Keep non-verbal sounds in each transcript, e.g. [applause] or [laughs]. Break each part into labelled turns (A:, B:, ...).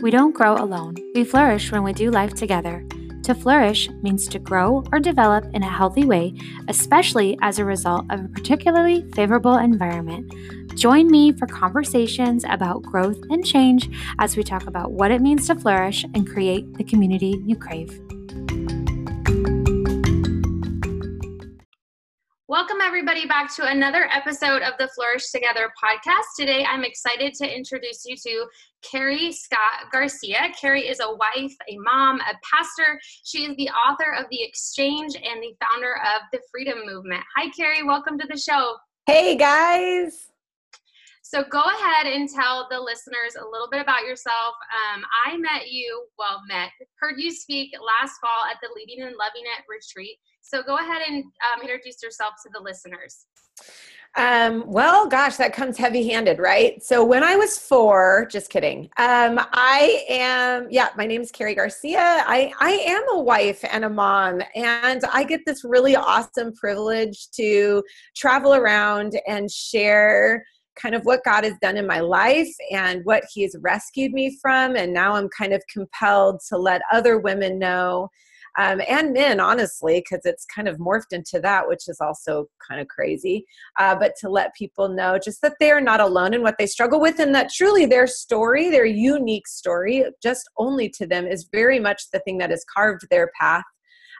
A: We don't grow alone. We flourish when we do life together. To flourish means to grow or develop in a healthy way, especially as a result of a particularly favorable environment. Join me for conversations about growth and change as we talk about what it means to flourish and create the community you crave. Everybody, back to another episode of the Flourish Together podcast. Today, I'm excited to introduce you to Carrie Scott Garcia. Carrie is a wife, a mom, a pastor. She is the author of The Exchange and the founder of the Freedom Movement. Hi, Carrie. Welcome to the show.
B: Hey, guys.
A: So go ahead and tell the listeners a little bit about yourself. Um, I met you, well, met, heard you speak last fall at the Leading and Loving It retreat. So go ahead and um, introduce yourself to the listeners.
B: Um, well, gosh, that comes heavy handed, right? So when I was four, just kidding. Um, I am, yeah, my name is Carrie Garcia. I, I am a wife and a mom, and I get this really awesome privilege to travel around and share kind of what God has done in my life and what He has rescued me from. And now I'm kind of compelled to let other women know um, and men, honestly, because it's kind of morphed into that, which is also kind of crazy. Uh, but to let people know just that they're not alone in what they struggle with, and that truly their story, their unique story, just only to them, is very much the thing that has carved their path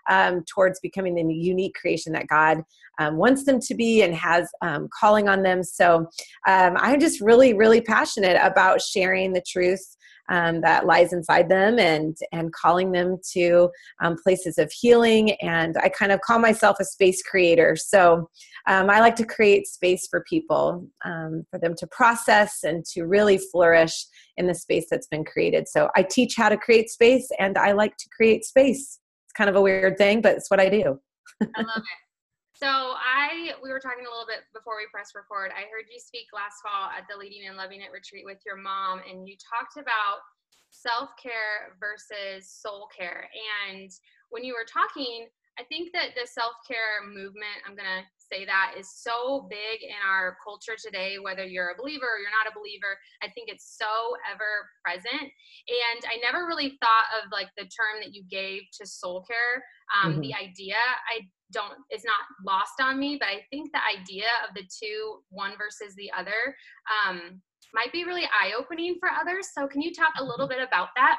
B: um, towards becoming the unique creation that God um, wants them to be and has um, calling on them. So um, I'm just really, really passionate about sharing the truth um, that lies inside them and and calling them to um, places of healing. And i kind of call myself a space creator. So um, i like to create space for people um, for them to process and to really flourish in the space that's been created. So i teach how to create space and i like to create space. It's kind of a weird thing but it's what i do.
A: I love it so I we were talking a little bit before we press record. I heard you speak last fall at the Leading and Loving It retreat with your mom, and you talked about self care versus soul care. And when you were talking, I think that the self care movement, I'm gonna say that, is so big in our culture today. Whether you're a believer or you're not a believer, I think it's so ever present. And I never really thought of like the term that you gave to soul care. Um, mm-hmm. The idea, I don't it's not lost on me but i think the idea of the two one versus the other um, might be really eye-opening for others. So can you talk a little bit about that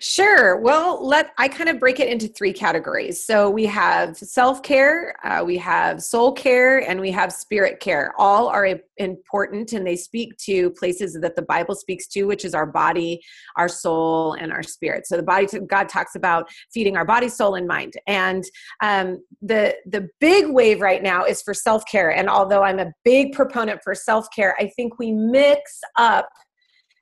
B: Sure. Well, let I kind of break it into three categories. So we have self care, uh, we have soul care, and we have spirit care. All are important, and they speak to places that the Bible speaks to, which is our body, our soul, and our spirit. So the body, God talks about feeding our body, soul, and mind. And um, the the big wave right now is for self care. And although I'm a big proponent for self care, I think we mix up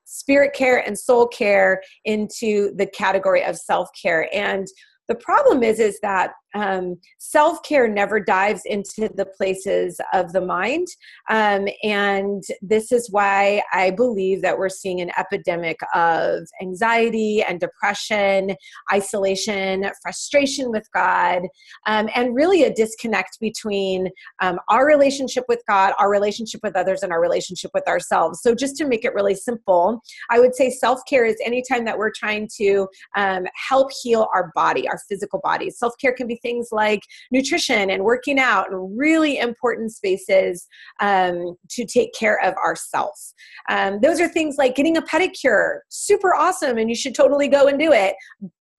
B: spirit care and soul care into the category of self care. And the problem is is that um, self-care never dives into the places of the mind. Um, and this is why i believe that we're seeing an epidemic of anxiety and depression isolation frustration with god um, and really a disconnect between um, our relationship with god our relationship with others and our relationship with ourselves. So just to make it really simple i would say self-care is anytime that we're trying to um, help heal our body our physical body. Self-care can be things like nutrition and working out and really important spaces um, to take care of ourselves. Um, those are things like getting a pedicure, super awesome, and you should totally go and do it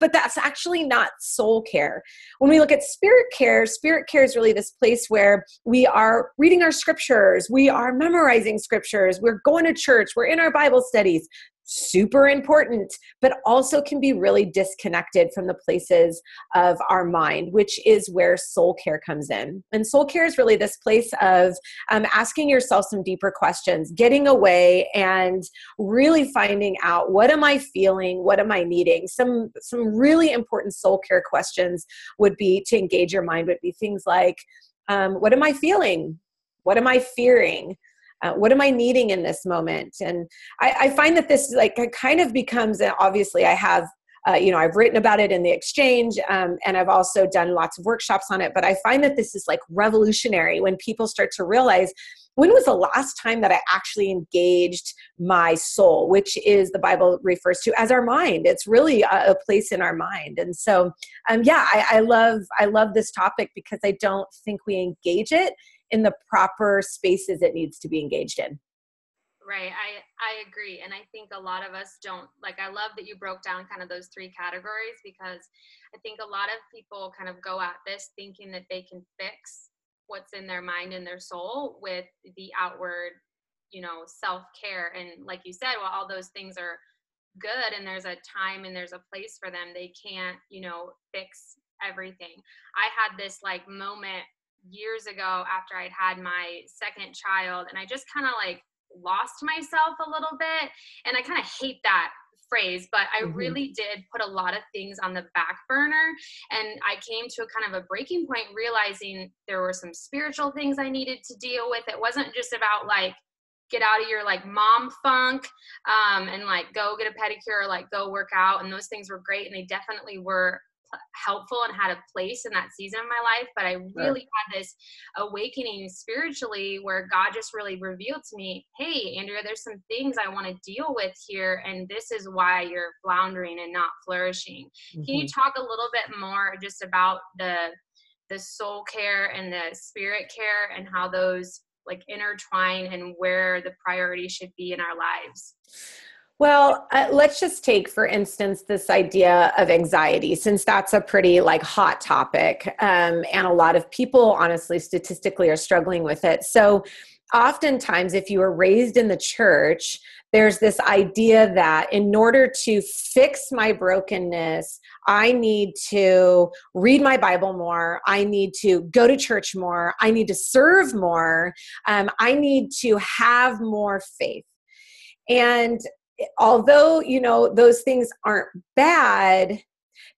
B: but that's actually not soul care. When we look at spirit care, spirit care is really this place where we are reading our scriptures, we are memorizing scriptures, we're going to church, we're in our Bible studies super important, but also can be really disconnected from the places of our mind, which is where soul care comes in. And soul care is really this place of um, asking yourself some deeper questions, getting away and really finding out what am I feeling, what am I needing. Some some really important soul care questions would be to engage your mind would be things like, um, what am I feeling? What am I fearing? Uh, what am i needing in this moment and I, I find that this like kind of becomes obviously i have uh, you know i've written about it in the exchange um, and i've also done lots of workshops on it but i find that this is like revolutionary when people start to realize when was the last time that I actually engaged my soul, which is the Bible refers to as our mind. It's really a, a place in our mind. And so, um, yeah, I, I love I love this topic because I don't think we engage it in the proper spaces it needs to be engaged in.
A: Right. I I agree. And I think a lot of us don't like I love that you broke down kind of those three categories because I think a lot of people kind of go at this thinking that they can fix what's in their mind and their soul with the outward, you know, self-care and like you said, while all those things are good and there's a time and there's a place for them, they can't, you know, fix everything. I had this like moment years ago after I'd had my second child and I just kind of like lost myself a little bit. And I kind of hate that phrase, but I mm-hmm. really did put a lot of things on the back burner. And I came to a kind of a breaking point, realizing there were some spiritual things I needed to deal with. It wasn't just about like, get out of your like mom funk um, and like go get a pedicure or like go work out and those things were great and they definitely were helpful and had a place in that season of my life but i really had this awakening spiritually where god just really revealed to me hey andrea there's some things i want to deal with here and this is why you're floundering and not flourishing mm-hmm. can you mm-hmm. talk a little bit more just about the the soul care and the spirit care and how those like intertwine and where the priority should be in our lives
B: well, uh, let's just take, for instance, this idea of anxiety, since that's a pretty like hot topic, um, and a lot of people, honestly, statistically, are struggling with it. So, oftentimes, if you were raised in the church, there's this idea that in order to fix my brokenness, I need to read my Bible more. I need to go to church more. I need to serve more. Um, I need to have more faith. And although you know those things aren't bad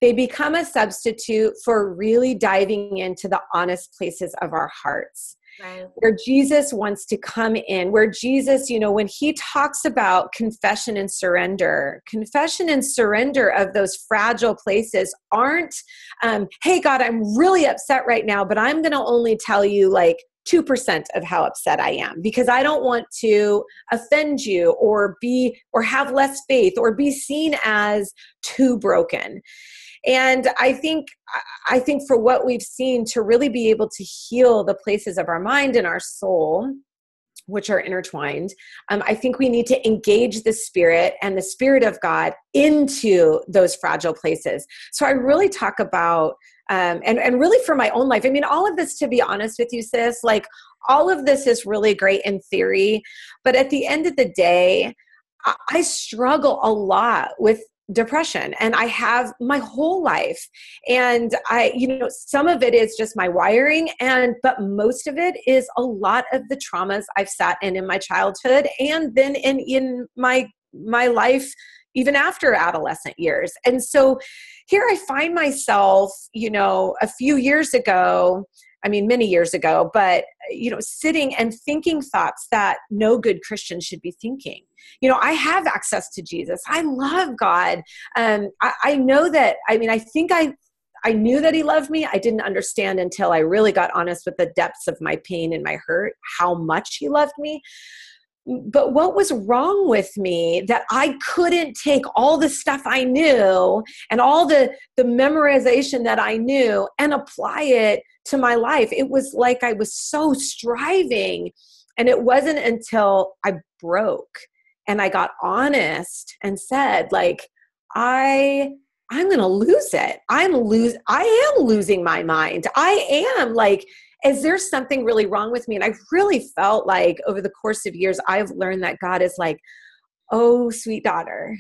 B: they become a substitute for really diving into the honest places of our hearts right. where jesus wants to come in where jesus you know when he talks about confession and surrender confession and surrender of those fragile places aren't um, hey god i'm really upset right now but i'm going to only tell you like 2% of how upset I am because I don't want to offend you or be or have less faith or be seen as too broken. And I think I think for what we've seen to really be able to heal the places of our mind and our soul which are intertwined. Um, I think we need to engage the Spirit and the Spirit of God into those fragile places. So I really talk about, um, and, and really for my own life, I mean, all of this, to be honest with you, sis, like all of this is really great in theory, but at the end of the day, I struggle a lot with depression and i have my whole life. And i you know some of it is just my wiring and but most of it is a lot of the traumas i've sat in in my childhood and then in in my my life even after adolescent years and so here i find myself you know a few years ago I mean, many years ago, but you know, sitting and thinking thoughts that no good Christian should be thinking. You know, I have access to Jesus. I love God. Um, I, I know that. I mean, I think I I knew that he loved me. I didn't understand until I really got honest with the depths of my pain and my hurt, how much he loved me but what was wrong with me that i couldn't take all the stuff i knew and all the the memorization that i knew and apply it to my life? It was like i was so striving. And it wasn't until i broke and i got honest and said like i i'm going to lose it. I'm lose i am losing my mind. I am like is there something really wrong with me? And I really felt like over the course of years, I've learned that God is like, oh, sweet daughter,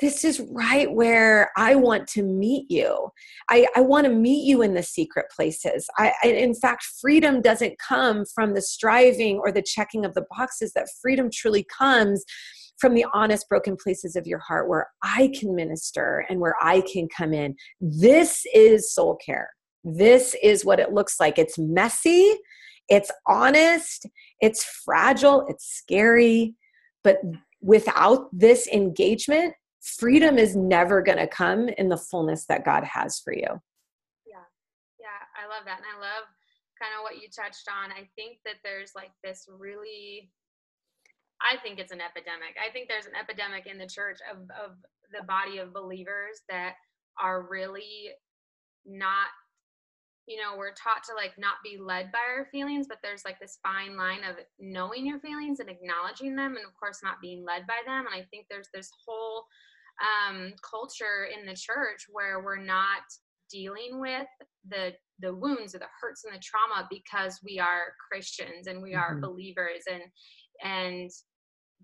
B: this is right where I want to meet you. I, I want to meet you in the secret places. I, I, in fact, freedom doesn't come from the striving or the checking of the boxes, that freedom truly comes from the honest, broken places of your heart where I can minister and where I can come in. This is soul care this is what it looks like. It's messy, it's honest, it's fragile, it's scary, but without this engagement, freedom is never going to come in the fullness that God has for you.
A: Yeah. Yeah, I love that. And I love kind of what you touched on, I think that there's like this really I think it's an epidemic. I think there's an epidemic in the church of of the body of believers that are really not you know we're taught to like not be led by our feelings but there's like this fine line of knowing your feelings and acknowledging them and of course not being led by them and i think there's this whole um, culture in the church where we're not dealing with the the wounds or the hurts and the trauma because we are christians and we are mm-hmm. believers and and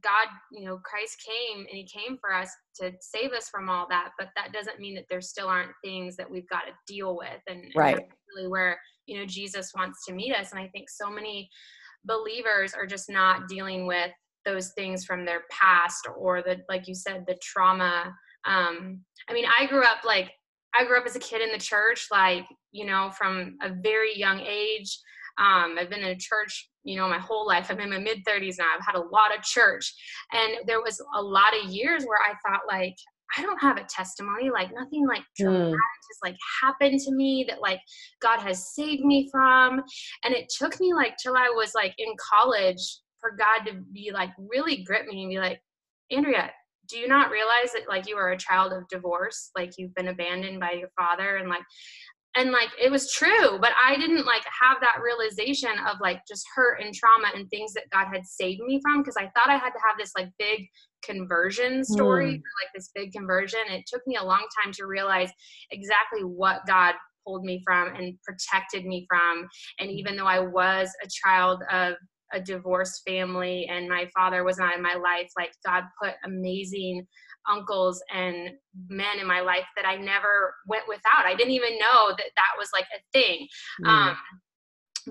A: God, you know, Christ came and he came for us to save us from all that, but that doesn't mean that there still aren't things that we've got to deal with. And,
B: right.
A: and really where, you know, Jesus wants to meet us. And I think so many believers are just not dealing with those things from their past or the, like you said, the trauma. Um, I mean, I grew up like, I grew up as a kid in the church, like, you know, from a very young age. Um, I've been in a church, you know, my whole life. I'm in my mid 30s now. I've had a lot of church. And there was a lot of years where I thought, like, I don't have a testimony. Like, nothing like dramatic mm. has like happened to me that like God has saved me from. And it took me like till I was like in college for God to be like really grip me and be like, Andrea, do you not realize that like you are a child of divorce like you've been abandoned by your father and like and like it was true but i didn't like have that realization of like just hurt and trauma and things that god had saved me from because i thought i had to have this like big conversion story mm. like this big conversion it took me a long time to realize exactly what god pulled me from and protected me from and even though i was a child of a divorced family and my father was not in my life like god put amazing uncles and men in my life that I never went without. I didn't even know that that was like a thing. Mm. Um,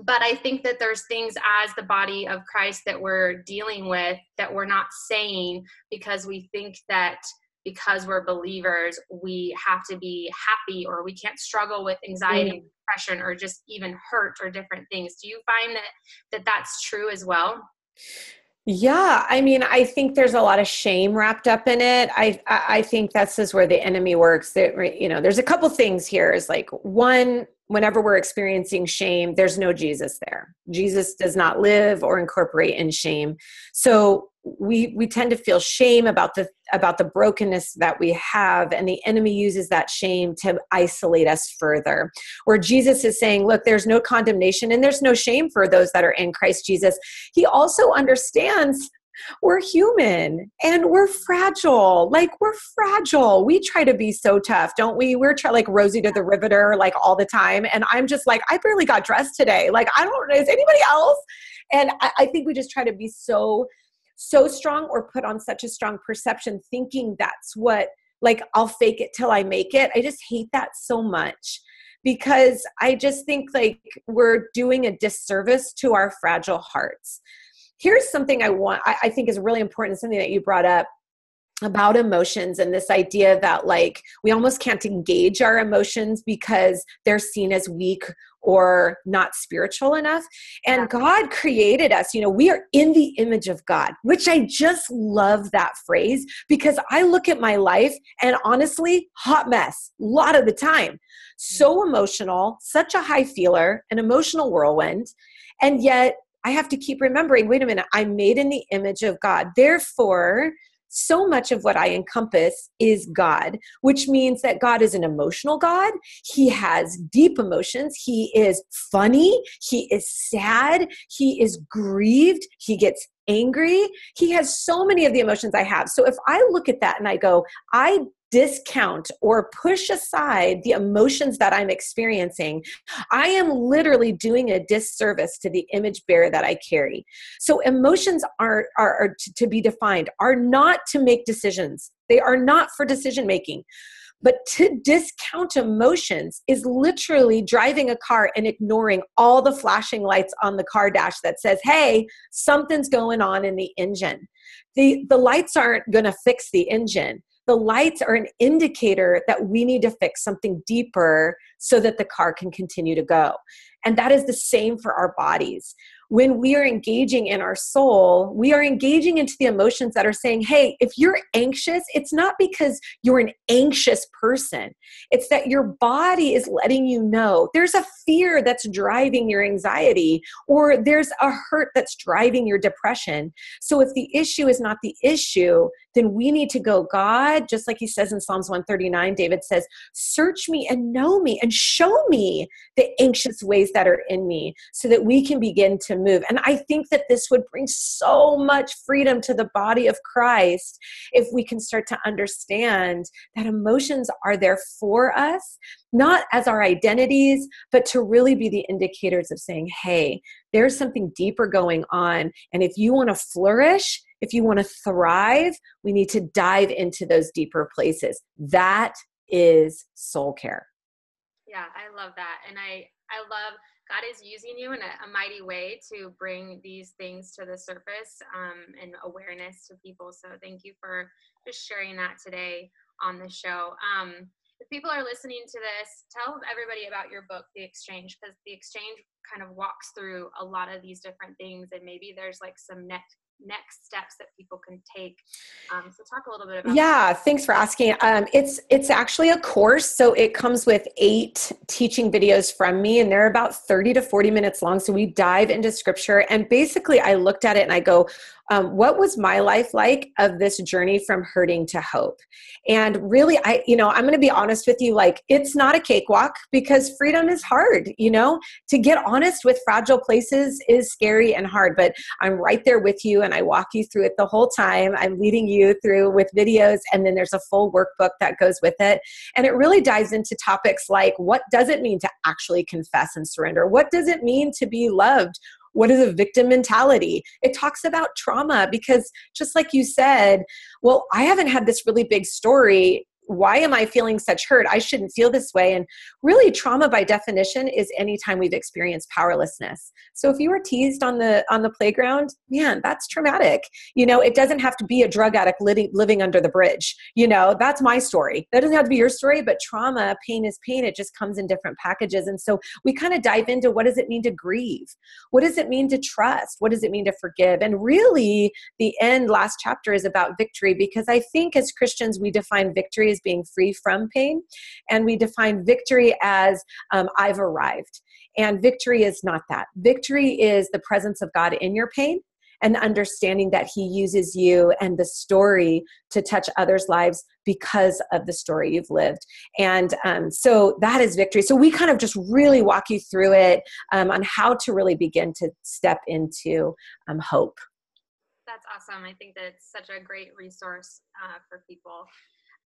A: but I think that there's things as the body of Christ that we're dealing with that we're not saying because we think that because we're believers, we have to be happy or we can't struggle with anxiety mm. and depression or just even hurt or different things. Do you find that, that that's true as well?
B: Yeah, I mean, I think there's a lot of shame wrapped up in it. I I think this is where the enemy works. That you know, there's a couple things here. Is like one, whenever we're experiencing shame, there's no Jesus there. Jesus does not live or incorporate in shame. So we we tend to feel shame about the about the brokenness that we have and the enemy uses that shame to isolate us further where jesus is saying look there's no condemnation and there's no shame for those that are in christ jesus he also understands we're human and we're fragile. Like we're fragile. We try to be so tough, don't we? We're try, like Rosie to the Riveter like all the time. And I'm just like, I barely got dressed today. Like, I don't, know. is anybody else? And I, I think we just try to be so so strong or put on such a strong perception thinking that's what like I'll fake it till I make it. I just hate that so much because I just think like we're doing a disservice to our fragile hearts. Here's something I want, I, think is really important, something that you brought up about emotions and this idea that like we almost can't engage our emotions because they're seen as weak or not spiritual enough and god created us you know we are in the image of god which i just love that phrase because i look at my life and honestly hot mess a lot of the time so mm. emotional such a high feeler an emotional whirlwind and yet I have to keep remembering wait a minute, I'm made in the image of God. Therefore, so much of what I encompass is God, which means that God is an emotional God. He has deep emotions. He is funny. He is sad. He is grieved. He gets angry. He has so many of the emotions I have. So if I look at that and I go, I discount or push aside the emotions that I'm experiencing, I am literally doing a disservice to the image bearer that I carry. So emotions are, are, are to, be defined, are not to make decisions. They are not for decision making. But to discount emotions is literally driving a car and ignoring all the flashing lights on the car dash that says, hey, something's going on in the engine. The, the lights aren't going to fix the engine the lights are an indicator that we need to fix something deeper so that the car can continue to go. And that is the same for our bodies. when we are engaging in our soul, we are engaging into the emotions that are saying, hey, if you're anxious, it's not because you're an anxious person. It's that your body is letting you know there's a fear that's driving your anxiety or there's a hurt that's driving your depression. So if the issue is not the issue, then we need to go, God, just like he says in Psalms 139, David says, search me and know me and show me the anxious ways that are in me so that we can begin to move. And I think that this would bring so much freedom to the body of Christ if we can start to understand that emotions are there for us, not as our identities, but to really be the indicators of saying, hey, there's something deeper going on. And if you want to flourish, if you want to thrive, we need to dive into those deeper places. That is soul care.
A: Yeah, I love that. And I I love God is using you in a, a mighty way to bring these things to the surface um, and awareness to people. So thank you for just sharing that today on the show. Um, if people are listening to this, tell everybody about your book, The Exchange, because The Exchange kind of walks through a lot of these different things, and maybe there's like some next next steps that people can take um, so talk a little bit about
B: yeah that. thanks for asking um, it's it's actually a course so it comes with eight teaching videos from me and they're about 30 to 40 minutes long so we dive into scripture and basically i looked at it and i go um, what was my life like of this journey from hurting to hope? And really i you know i'm going to be honest with you like it's not a cakewalk because freedom is hard you know? To get honest with fragile places is scary and hard but i'm right there with you and i walk you through it the whole time. I'm leading you through with videos and then there's a full workbook that goes with it. And it really dives into topics like what does it mean to actually confess and surrender? What does it mean to be loved what is a victim mentality? It talks about trauma because, just like you said, well, I haven't had this really big story why am I feeling such hurt? I shouldn't feel this way. And really, trauma by definition is anytime we've experienced powerlessness. So if you were teased on the on the playground, man, that's traumatic. You know, it doesn't have to be a drug addict living, living under the bridge. You know, that's my story. That doesn't have to be your story, but trauma, pain is pain. It just comes in different packages. And so we kind of dive into what does it mean to grieve? What does it mean to trust? What does it mean to forgive? And really, the end last chapter is about victory because I think as Christians we define victory being free from pain. And we define victory as um, I've arrived. And victory is not that. Victory is the presence of God in your pain and understanding that He uses you and the story to touch others' lives because of the story you've lived. And um, so that is victory. So we kind of just really walk you through it um, on how to really begin to step into um, hope.
A: That's awesome. I think that it's such a great resource uh, for people.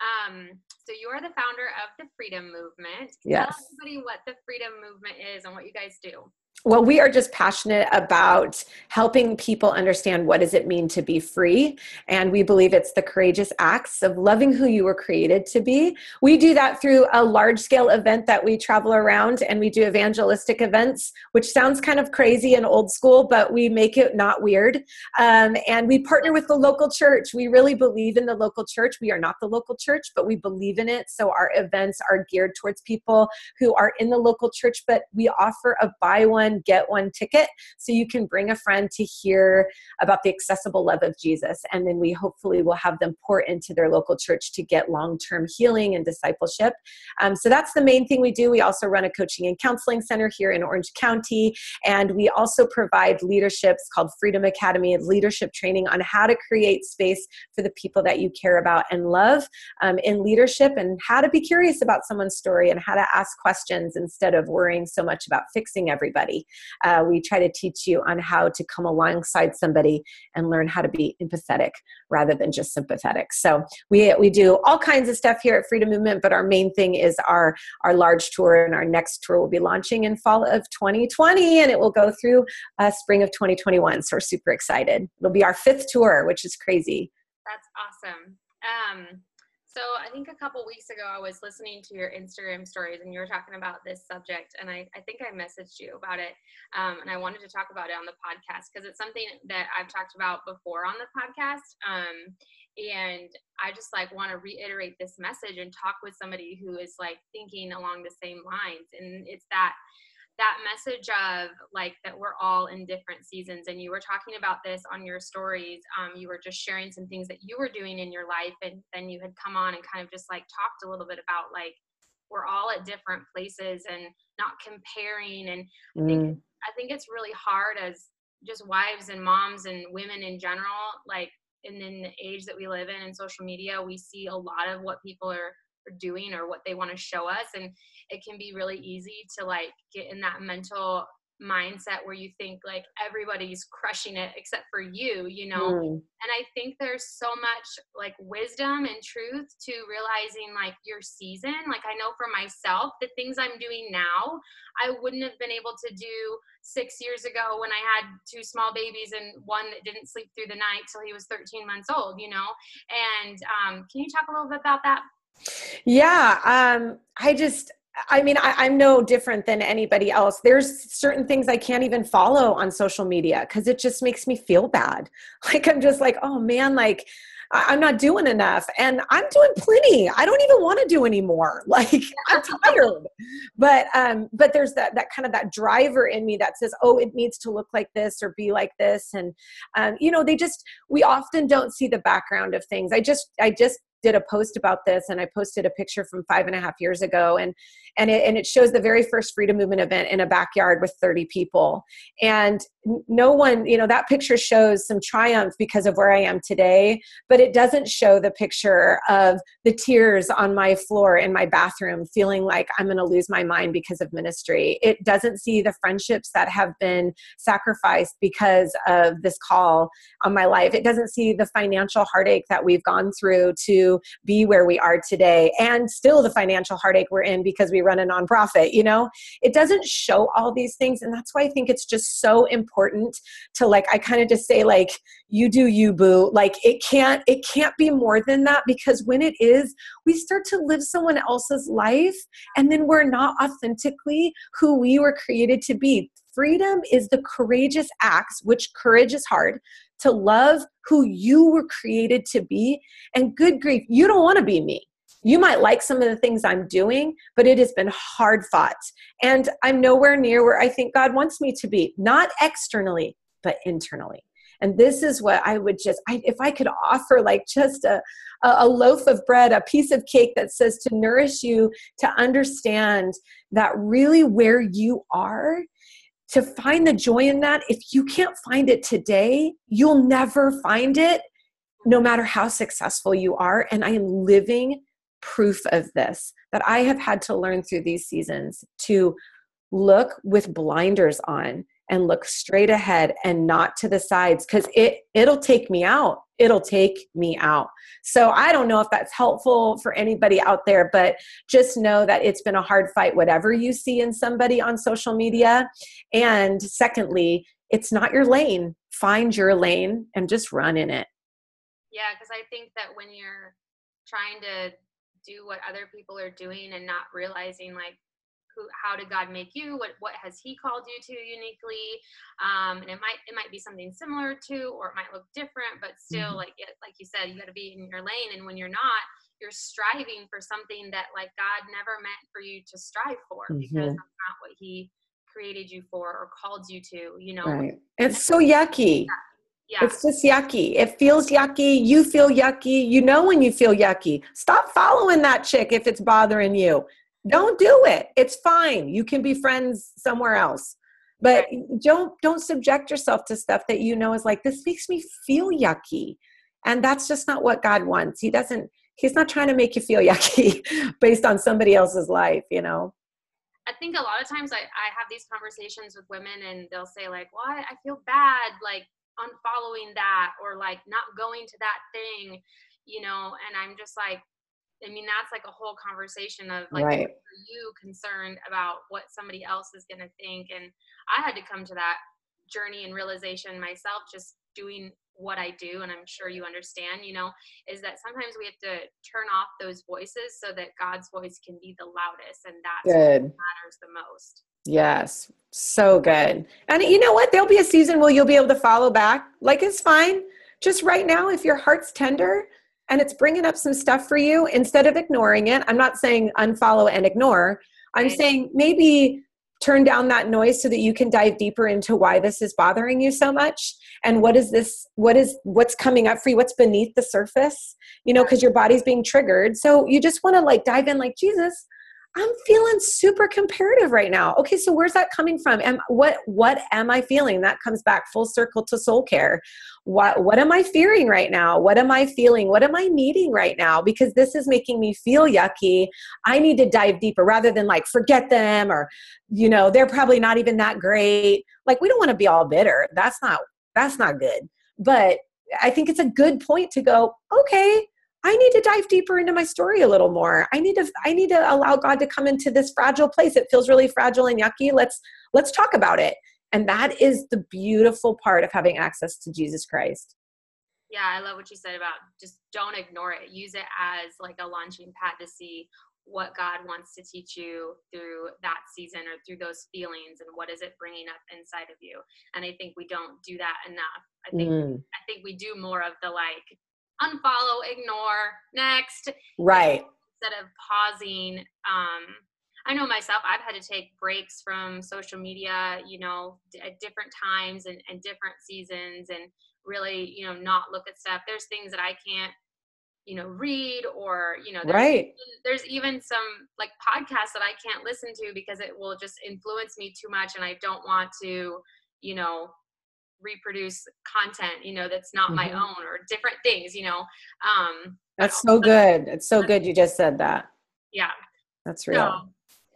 A: Um, so you are the founder of the Freedom Movement.
B: Yes.
A: Tell everybody what the Freedom Movement is and what you guys do
B: well we are just passionate about helping people understand what does it mean to be free and we believe it's the courageous acts of loving who you were created to be. We do that through a large scale event that we travel around and we do evangelistic events which sounds kind of crazy and old school but we make it not weird. Um, and we partner with the local church. We really believe in the local church. We are not the local church but we believe in it. So our events are geared towards people who are in the local church but we offer a buy one one, get one ticket. So you can bring a friend to hear about the accessible love of Jesus. And then we hopefully will have them pour into their local church to get long term healing and discipleship. Um, so that's the main thing we do. We also run a coaching and counseling center here in Orange County. And we also provide leaderships called Freedom Academy, leadership training on how to create space for the people that you care about and love um, in leadership and how to be curious about someone's story and how to ask questions instead of worrying so much about fixing everybody. Uh, we try to teach you on how to come alongside somebody and learn how to be empathetic rather than just sympathetic. So we we do all kinds of stuff here at Freedom Movement, but our main thing is our our large tour, and our next tour will be launching in fall of 2020, and it will go through uh, spring of 2021. So we're super excited. It'll be our fifth tour, which is crazy.
A: That's awesome. Um, so I think a couple weeks ago, I was listening to your Instagram stories and you were talking about this subject. And I, I think I messaged you about it. Um, and I wanted to talk about it on the podcast because it's something that I've talked about before on the podcast. Um, and I just like want to reiterate this message and talk with somebody who is like thinking along the same lines. And it's that that message of like that we're all in different seasons and you were talking about this on your stories um, you were just sharing some things that you were doing in your life and then you had come on and kind of just like talked a little bit about like we're all at different places and not comparing and mm. i think mm. i think it's really hard as just wives and moms and women in general like and in the age that we live in and social media we see a lot of what people are doing or what they want to show us and it can be really easy to like get in that mental mindset where you think like everybody's crushing it except for you you know? Mm. and i think there's so much like wisdom and truth to realizing like your season. Like i know for myself the things i'm doing now i wouldn't have been able to do six years ago when i had two small babies and one that didn't sleep through the night till he was 13 months old you know? And um, can you talk a little bit about that
B: yeah, um, I just, I mean, I, am no different than anybody else. There's certain things I can't even follow on social media because it just makes me feel bad. [laughs] Like, I'm just like, oh man, like, I'm not doing enough and I'm doing plenty. I don't even want to do anymore. [laughs] Like I'm tired. But um but there's that that kind of that driver in me that says, "Oh, it needs to look like this or be like this." And um you know, they just we often don't see the background of things. I just I just did a post about this and I posted a picture from five and a half years ago and and it, and it shows the very first freedom movement event in a backyard with 30 people. And no one you know that picture shows some triumph because of where I am today but it doesn't show the picture of the tears on my floor in my bathroom feeling like I'm going to lose my mind because of ministry. It doesn't see the friendships that have been sacrificed because of this call on my life. It doesn't see the financial heartache that we've gone through to be where we are today and still the financial heartache we're in because we run a nonprofit you know it doesn't show all these things and that's why i think it's just so important to like i kind of just say like you do you boo like it can't it can't be more than that because when it is we start to live someone else's life and then we're not authentically who we were created to be freedom is the courageous acts which courage is hard to love who you were created to be. And good grief, you don't want to be me. You might like some of the things I'm doing, but it has been hard fought. And I'm nowhere near where I think God wants me to be, not externally, but internally. And this is what I would just, I, if I could offer like just a, a loaf of bread, a piece of cake that says to nourish you, to understand that really where you are to find the joy in that, if you can't find it today, you'll never find it no matter how successful you are. And I am living proof of this that I have had to learn through these seasons to look with blinders on and look straight ahead and not to the sides because it it'll take me out. It'll take me out. So i don't know if that's helpful for anybody out there but just know that it's been a hard fight whatever you see in somebody on social media. And secondly it's not your lane. Find your lane and just run in it.
A: Yeah because i think that when you're trying to do what other people are doing and not realizing like who how did god make you what what has he called you to uniquely um, and it might it might be something similar to or it might look different but still mm-hmm. like it, like you said you got to be in your lane and when you're not you're striving for something that like god never meant for you to strive for mm-hmm. because that's not what he created you for or called you to you know
B: right. it's so yucky yeah. Yeah. It's just yucky. It feels yucky. You feel yucky. You know when you feel yucky. Stop following that chick if it's bothering you don't do it it's fine you can be friends somewhere else but don't don't subject yourself to stuff that you know is like this makes me feel yucky and that's just not what god wants he doesn't he's not trying to make you feel [laughs] yucky based on somebody else's life you know
A: i think a lot of times i, I have these conversations with women and they'll say like well I, I feel bad like unfollowing that or like not going to that thing you know and i'm just like I mean, that's like a whole conversation of like, right. are you concerned about what somebody else is going to think? And I had to come to that journey and realization myself, just doing what I do. And I'm sure you understand, you know, is that sometimes we have to turn off those voices so that God's voice can be the loudest. And that's good. what matters the most.
B: Yes. So good. And you know what? There'll be a season where you'll be able to follow back. Like it's fine. Just right now, if your heart's tender, and it's bringing up some stuff for you instead of ignoring it i'm not saying unfollow and ignore i'm saying maybe turn down that noise so that you can dive deeper into why this is bothering you so much and what is this what is what's coming up for you what's beneath the surface you know because your body's being triggered so you just want to like dive in like jesus i'm feeling super comparative right now. Okay so where's that coming from? And what what am i feeling? That comes back full circle to soul care. What what am i fearing right now? What am i feeling? What am i needing right now? Because this is making me feel yucky. I need to dive deeper rather than like forget them or you know they're probably not even that great. Like we don't want to be all bitter. That's not that's not good. But i think it's a good point to go okay i need to dive deeper into my story a little more i need to i need to allow god to come into this fragile place it feels really fragile and yucky let's let's talk about it and that is the beautiful part of having access to Jesus Christ.
A: Yeah, I love what you said about just don't ignore it. Use it as like a launching pad to see what God wants to teach you through that season or through those feelings and what is it bringing up inside of you. And I think we don't do that enough. I think mm. I think we do more of the like unfollow, ignore, next.
B: Right.
A: Instead of pausing um I know myself, I've had to take breaks from social media, you know, at different times and, and different seasons and really, you know, not look at stuff. There's things that I can't, you know, read or, you know,
B: there's, right.
A: there's even some like podcasts that I can't listen to because it will just influence me too much and I don't want to, you know, reproduce content, you know, that's not mm-hmm. my own or different things, you know. Um,
B: that's so good. It's so good you just said that.
A: Yeah.
B: That's real. So,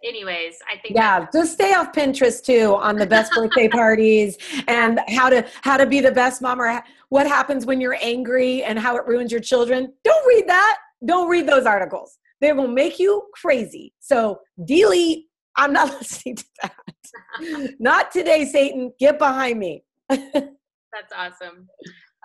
A: anyways i think
B: yeah just stay off pinterest too on the best birthday [laughs] parties and how to how to be the best mom or what happens when you're angry and how it ruins your children don't read that don't read those articles they will make you crazy so delete i'm not [laughs] listening to that [laughs] not today satan get behind me [laughs]
A: that's awesome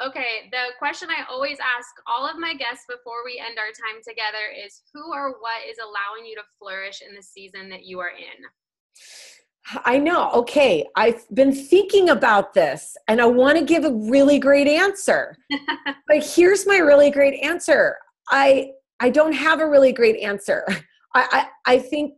A: Okay, the question I always ask all of my guests before we end our time together is who or what is allowing you to flourish in the season that you are in?
B: I know. Okay. I've been thinking about this and I want to give a really great answer. [laughs] but here's my really great answer. I I don't have a really great answer. [laughs] I, I, I think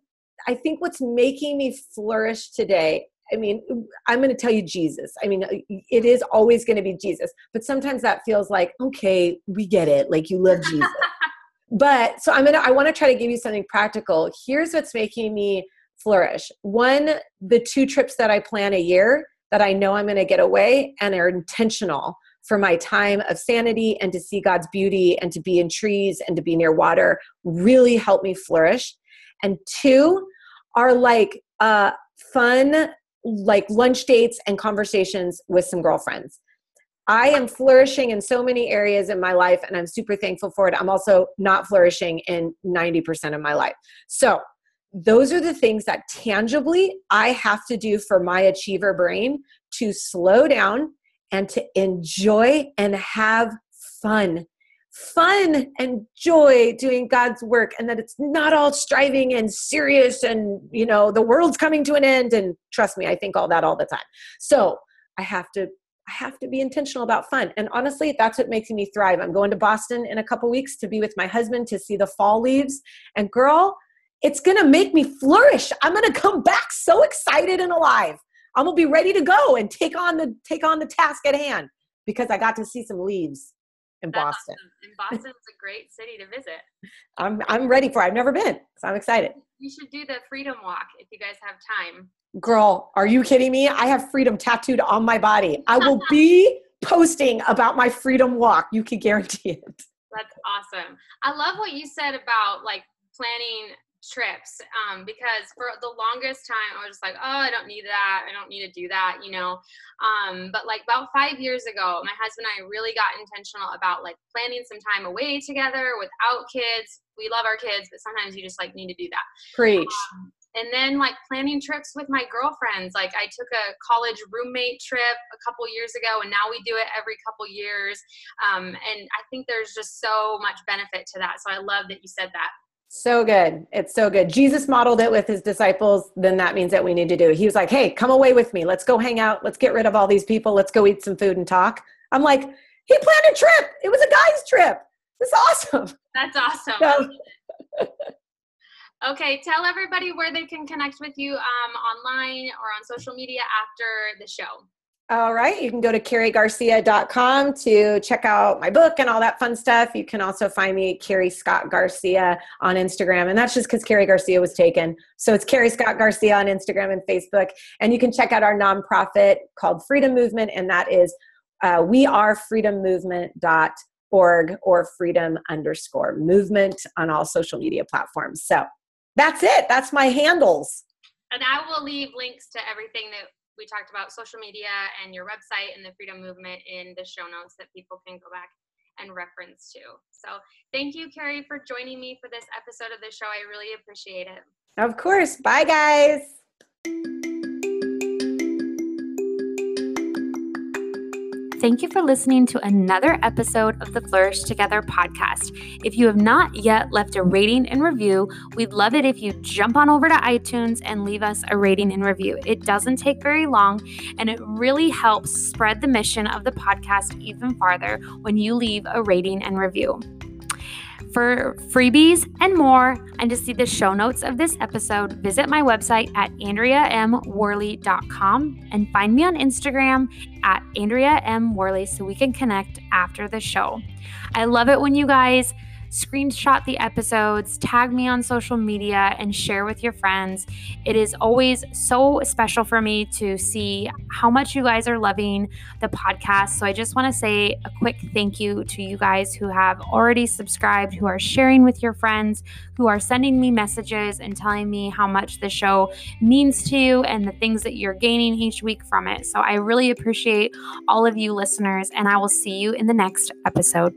B: I think what's making me flourish today I mean, I'm going to tell you Jesus. I mean, it is always going to be Jesus, but sometimes that feels like, okay, we get it. Like you love Jesus. [laughs] but so I'm going to, I want to try to give you something practical. Here's what's making me flourish. One, the two trips that I plan a year that I know I'm going to get away and are intentional for my time of sanity and to see God's beauty and to be in trees and to be near water really help me flourish. And two are like uh, fun like lunch dates and conversations with some girlfriends. I am flourishing in so many areas in my life and I'm super thankful for it. I'm also not flourishing in 90% of my life. So, those are the things that tangibly I have to do for my achiever brain to slow down and to enjoy and have fun fun and joy doing God's work and that it's not all striving and serious and you know the world's coming to an end and trust me I think all that all the time. So, I have to I have to be intentional about fun. And honestly, that's what makes me thrive. I'm going to Boston in a couple weeks to be with my husband to see the fall leaves and girl, it's going to make me flourish. I'm going to come back so excited and alive. I'm going to be ready to go and take on the take on the task at hand because I got to see some leaves in That's Boston.
A: Awesome. And Boston's a great city to visit.
B: I'm I'm ready for it. I've never been, so I'm excited.
A: You should do the Freedom Walk if you guys have time.
B: Girl, are you kidding me? I have freedom tattooed on my body. I will be posting about my freedom walk. You can guarantee it.
A: That's awesome. I love what you said about like planning trips um, because for the longest time I was just like, oh, I don't need that. I don't need to do that, you know. Um, but like about five years ago, my husband and I really got intentional about like planning some time away together without kids. We love our kids, but sometimes you just like need to do that.
B: Preach.
A: Um, and then like planning trips with my girlfriends. Like I took a college roommate trip a couple years ago, and now we do it every couple years. Um, and I think there's just so much benefit to that. So I love that you said that.
B: So good. It's so good. Jesus modeled it with his disciples. Then that means that we need to do it. He was like, hey, come away with me. Let's go hang out. Let's get rid of all these people. Let's go eat some food and talk. I'm like, he planned a trip. It was a guy's trip. It's awesome.
A: That's awesome. So, [laughs] Okay, tell everybody where they can connect with you um, online or on social media after the show.
B: All right. You can go to carriegarcia.com to check out my book and all that fun stuff. You can also find me, Carrie Scott Garcia, on Instagram. And that's just because Carrie Garcia was taken. So it's Carrie Scott Garcia on Instagram and Facebook. And you can check out our nonprofit called Freedom Movement, and that is uh, wearefreedommovement.org or freedom underscore movement on all social media platforms. So that's it. That's my handles.
A: And I will leave links to everything that we talked about social media and your website and the freedom movement in the show notes that people can go back and reference to. So thank you, Carrie, for joining me for this episode of the show. I really appreciate it.
B: Of course. Bye, guys.
C: Thank you for listening to another episode of the Flourish Together podcast. If you have not yet left a rating and review, we'd love it if you jump on over to iTunes and leave us a rating and review. It doesn't take very long and it really helps spread the mission of the podcast even farther when you leave a rating and review. For freebies and more, and to see the show notes of this episode, visit my website at AndreaMWorley.com and find me on Instagram at Andrea M. So we can connect after the show. I love it when you guys screenshot the episodes, tag me on social media, and share with your friends. It is always so special for me to see how much you guys are loving the podcast. So I just want to say a quick thank you to you guys who have already subscribed, who are sharing with your friends, who are sending me messages and telling me how much the show means to you and the things that you're gaining each week from it. So I really appreciate all of you listeners, and I will see you in the next episode.